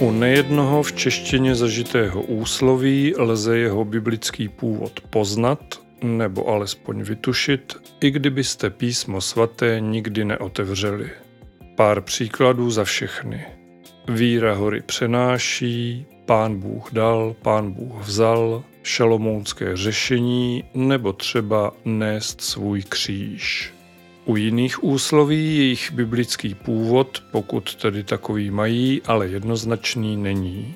U nejednoho v češtině zažitého úsloví lze jeho biblický původ poznat nebo alespoň vytušit, i kdybyste písmo svaté nikdy neotevřeli. Pár příkladů za všechny. Víra hory přenáší, pán Bůh dal, pán Bůh vzal, šalomounské řešení nebo třeba nést svůj kříž. U jiných úsloví jejich biblický původ, pokud tedy takový mají, ale jednoznačný není.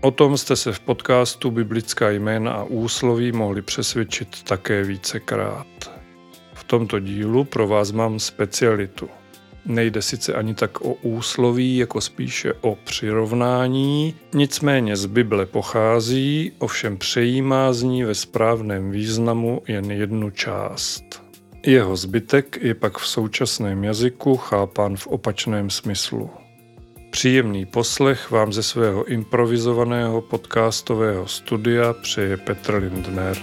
O tom jste se v podcastu Biblická jména a úsloví mohli přesvědčit také vícekrát. V tomto dílu pro vás mám specialitu. Nejde sice ani tak o úsloví, jako spíše o přirovnání, nicméně z Bible pochází, ovšem přejímá z ní ve správném významu jen jednu část. Jeho zbytek je pak v současném jazyku chápán v opačném smyslu. Příjemný poslech vám ze svého improvizovaného podcastového studia přeje Petr Lindner.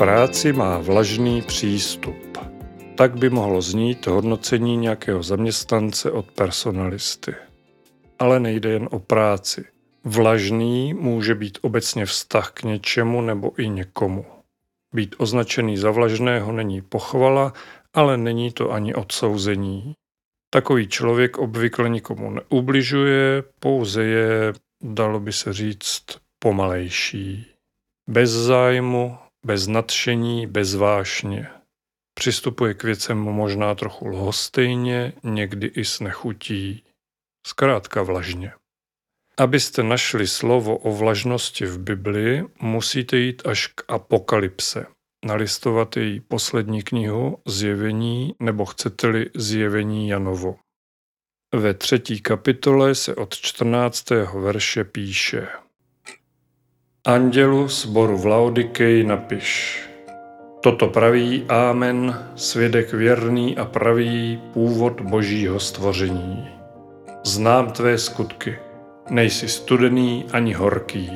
Práci má vlažný přístup. Tak by mohlo znít hodnocení nějakého zaměstnance od personalisty. Ale nejde jen o práci. Vlažný může být obecně vztah k něčemu nebo i někomu. Být označený za vlažného není pochvala, ale není to ani odsouzení. Takový člověk obvykle nikomu neubližuje, pouze je, dalo by se říct, pomalejší. Bez zájmu, bez nadšení, bez vášně. Přistupuje k věcem možná trochu lhostejně, někdy i s nechutí. Zkrátka vlažně. Abyste našli slovo o vlažnosti v Biblii, musíte jít až k apokalypse, nalistovat její poslední knihu Zjevení nebo chcete-li Zjevení Janovo. Ve třetí kapitole se od 14. verše píše – Andělu sboru v Laodikei napiš. Toto praví Ámen, svědek věrný a pravý původ božího stvoření. Znám tvé skutky. Nejsi studený ani horký.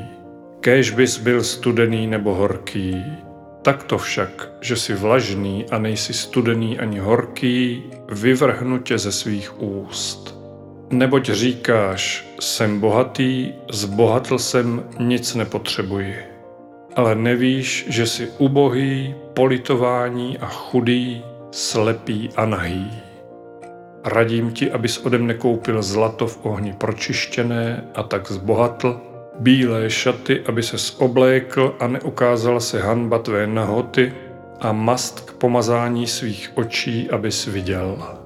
Kéž bys byl studený nebo horký. Tak to však, že jsi vlažný a nejsi studený ani horký, vyvrhnu tě ze svých úst. Neboť říkáš, jsem bohatý, zbohatl jsem, nic nepotřebuji. Ale nevíš, že jsi ubohý, politování a chudý, slepý a nahý. Radím ti, abys ode mne koupil zlato v ohni pročištěné a tak zbohatl, bílé šaty, aby se oblékl a neukázala se hanba tvé nahoty a mast k pomazání svých očí, abys viděl.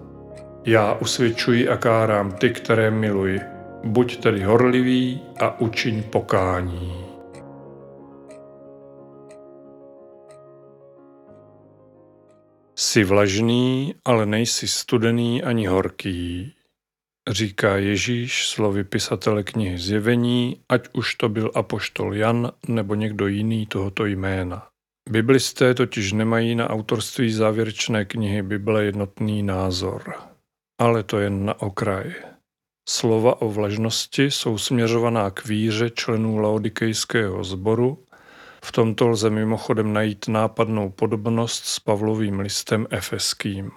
Já usvědčuji a kárám ty, které miluji. Buď tedy horlivý a učiň pokání. Jsi vlažný, ale nejsi studený ani horký, říká Ježíš slovy pisatele knihy Zjevení, ať už to byl apoštol Jan nebo někdo jiný tohoto jména. Biblisté totiž nemají na autorství závěrečné knihy Bible jednotný názor ale to jen na okraj. Slova o vlažnosti jsou směřovaná k víře členů laodikejského sboru. V tomto lze mimochodem najít nápadnou podobnost s Pavlovým listem efeským.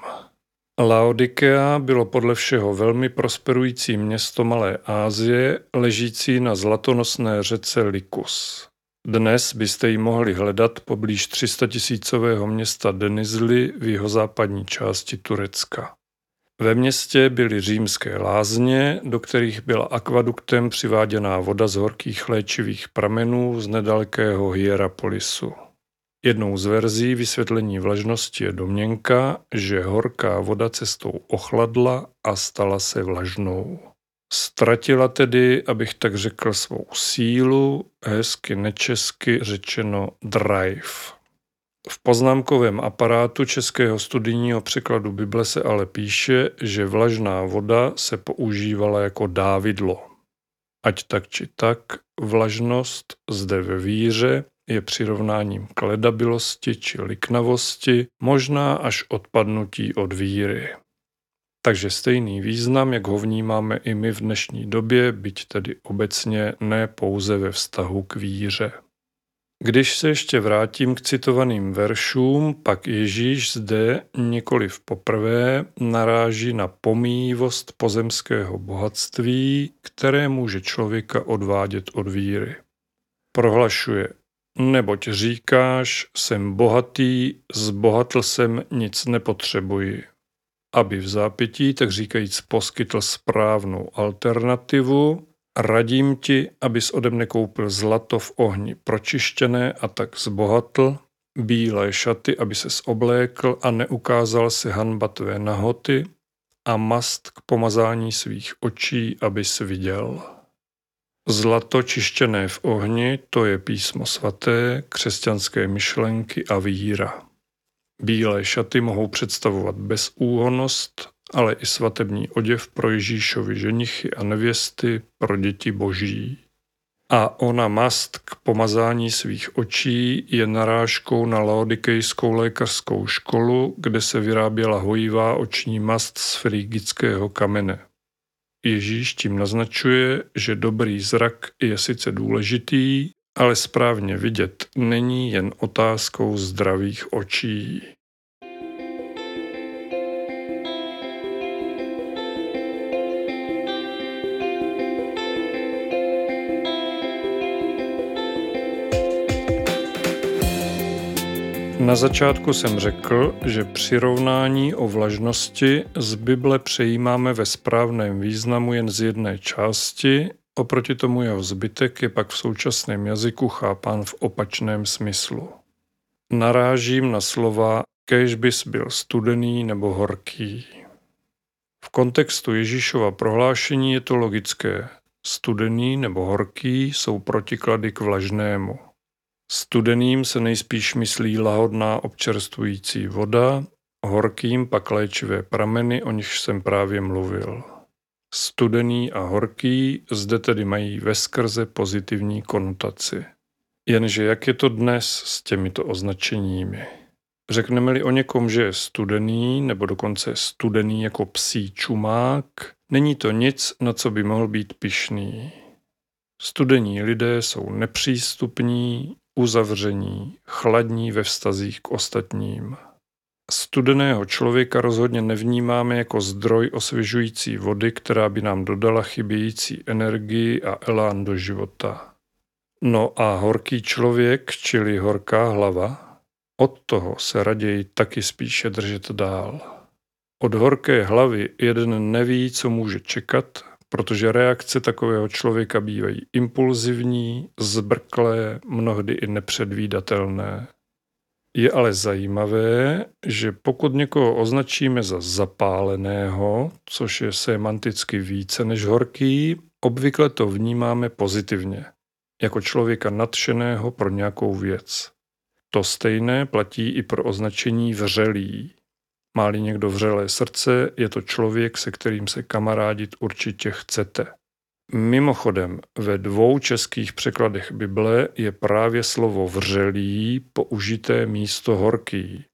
Laodikea bylo podle všeho velmi prosperující město Malé Ázie, ležící na zlatonosné řece Likus. Dnes byste ji mohli hledat poblíž 300 tisícového města Denizli v jeho západní části Turecka. Ve městě byly římské lázně, do kterých byla akvaduktem přiváděná voda z horkých léčivých pramenů z nedalekého Hierapolisu. Jednou z verzí vysvětlení vlažnosti je domněnka, že horká voda cestou ochladla a stala se vlažnou. Ztratila tedy, abych tak řekl, svou sílu, hezky nečesky řečeno drive. V poznámkovém aparátu českého studijního překladu Bible se ale píše, že vlažná voda se používala jako dávidlo. Ať tak či tak, vlažnost zde ve víře je přirovnáním k ledabilosti či liknavosti, možná až odpadnutí od víry. Takže stejný význam, jak ho vnímáme i my v dnešní době, byť tedy obecně ne pouze ve vztahu k víře. Když se ještě vrátím k citovaným veršům, pak Ježíš zde nikoliv poprvé naráží na pomývost pozemského bohatství, které může člověka odvádět od víry. Prohlašuje, neboť říkáš, jsem bohatý, zbohatl jsem, nic nepotřebuji. Aby v zápětí, tak říkajíc, poskytl správnou alternativu, Radím ti, abys ode mne koupil zlato v ohni pročištěné a tak zbohatl, bílé šaty, aby se oblékl a neukázal se hanba tvé nahoty a mast k pomazání svých očí, abys viděl. Zlato čištěné v ohni, to je písmo svaté, křesťanské myšlenky a víra. Bílé šaty mohou představovat bezúhonost, ale i svatební oděv pro Ježíšovi ženichy a nevěsty pro děti boží. A ona mast k pomazání svých očí je narážkou na laodikejskou lékařskou školu, kde se vyráběla hojivá oční mast z frigického kamene. Ježíš tím naznačuje, že dobrý zrak je sice důležitý, ale správně vidět není jen otázkou zdravých očí. Na začátku jsem řekl, že přirovnání o vlažnosti z Bible přejímáme ve správném významu jen z jedné části, oproti tomu jeho zbytek je pak v současném jazyku chápán v opačném smyslu. Narážím na slova kež bys byl studený nebo horký. V kontextu Ježíšova prohlášení je to logické. Studený nebo horký jsou protiklady k vlažnému. Studeným se nejspíš myslí lahodná občerstvující voda, horkým pak léčivé prameny, o nichž jsem právě mluvil. Studený a horký zde tedy mají veskrze pozitivní konotaci. Jenže jak je to dnes s těmito označeními? Řekneme-li o někom, že je studený, nebo dokonce studený jako psí čumák, není to nic, na co by mohl být pišný. Studení lidé jsou nepřístupní, uzavření, chladní ve vztazích k ostatním. Studeného člověka rozhodně nevnímáme jako zdroj osvěžující vody, která by nám dodala chybějící energii a elán do života. No a horký člověk, čili horká hlava, od toho se raději taky spíše držet dál. Od horké hlavy jeden neví, co může čekat protože reakce takového člověka bývají impulzivní, zbrklé, mnohdy i nepředvídatelné. Je ale zajímavé, že pokud někoho označíme za zapáleného, což je semanticky více než horký, obvykle to vnímáme pozitivně, jako člověka nadšeného pro nějakou věc. To stejné platí i pro označení vřelý. Máli někdo vřelé srdce, je to člověk, se kterým se kamarádit určitě chcete. Mimochodem, ve dvou českých překladech Bible je právě slovo vřelý použité místo horký.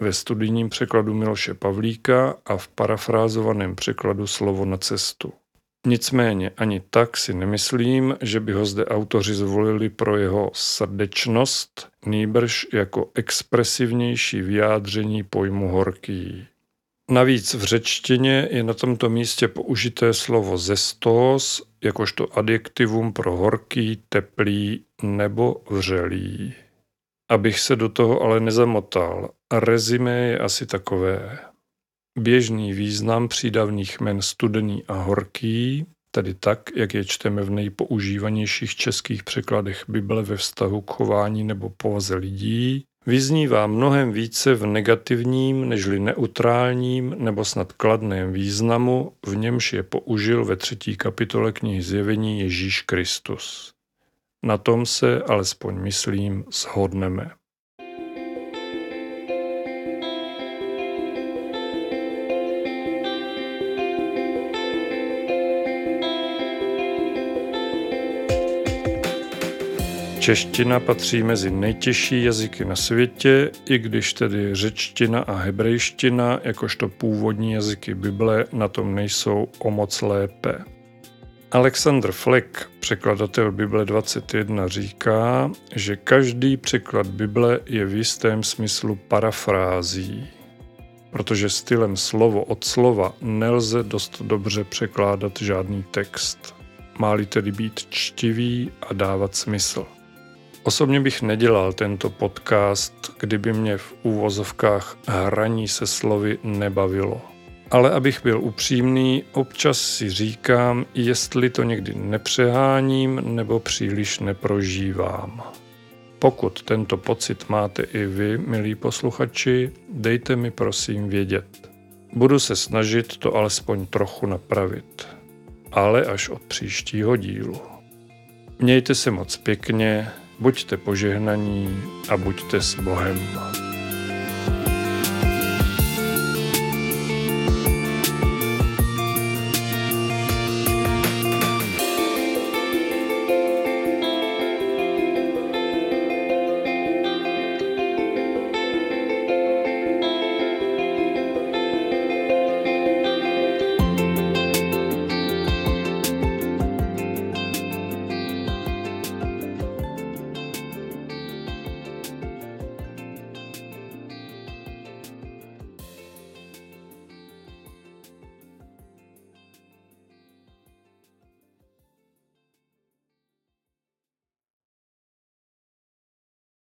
Ve studijním překladu Miloše Pavlíka a v parafrázovaném překladu slovo na cestu. Nicméně ani tak si nemyslím, že by ho zde autoři zvolili pro jeho srdečnost, nýbrž jako expresivnější vyjádření pojmu horký. Navíc v řečtině je na tomto místě použité slovo zestos jakožto adjektivum pro horký, teplý nebo vřelý. Abych se do toho ale nezamotal, rezime je asi takové. Běžný význam přídavných men studený a horký, tedy tak, jak je čteme v nejpoužívanějších českých překladech Bible ve vztahu k chování nebo povaze lidí, vyznívá mnohem více v negativním nežli neutrálním nebo snad kladném významu, v němž je použil ve třetí kapitole knihy Zjevení Ježíš Kristus. Na tom se, alespoň myslím, shodneme. Čeština patří mezi nejtěžší jazyky na světě, i když tedy řečtina a hebrejština, jakožto původní jazyky Bible, na tom nejsou o moc lépe. Alexander Fleck, překladatel Bible 21, říká, že každý překlad Bible je v jistém smyslu parafrází, protože stylem slovo od slova nelze dost dobře překládat žádný text. Má-li tedy být čtivý a dávat smysl. Osobně bych nedělal tento podcast, kdyby mě v úvozovkách hraní se slovy nebavilo. Ale abych byl upřímný, občas si říkám, jestli to někdy nepřeháním nebo příliš neprožívám. Pokud tento pocit máte i vy, milí posluchači, dejte mi prosím vědět. Budu se snažit to alespoň trochu napravit. Ale až od příštího dílu. Mějte se moc pěkně, buďte požehnaní a buďte s Bohem.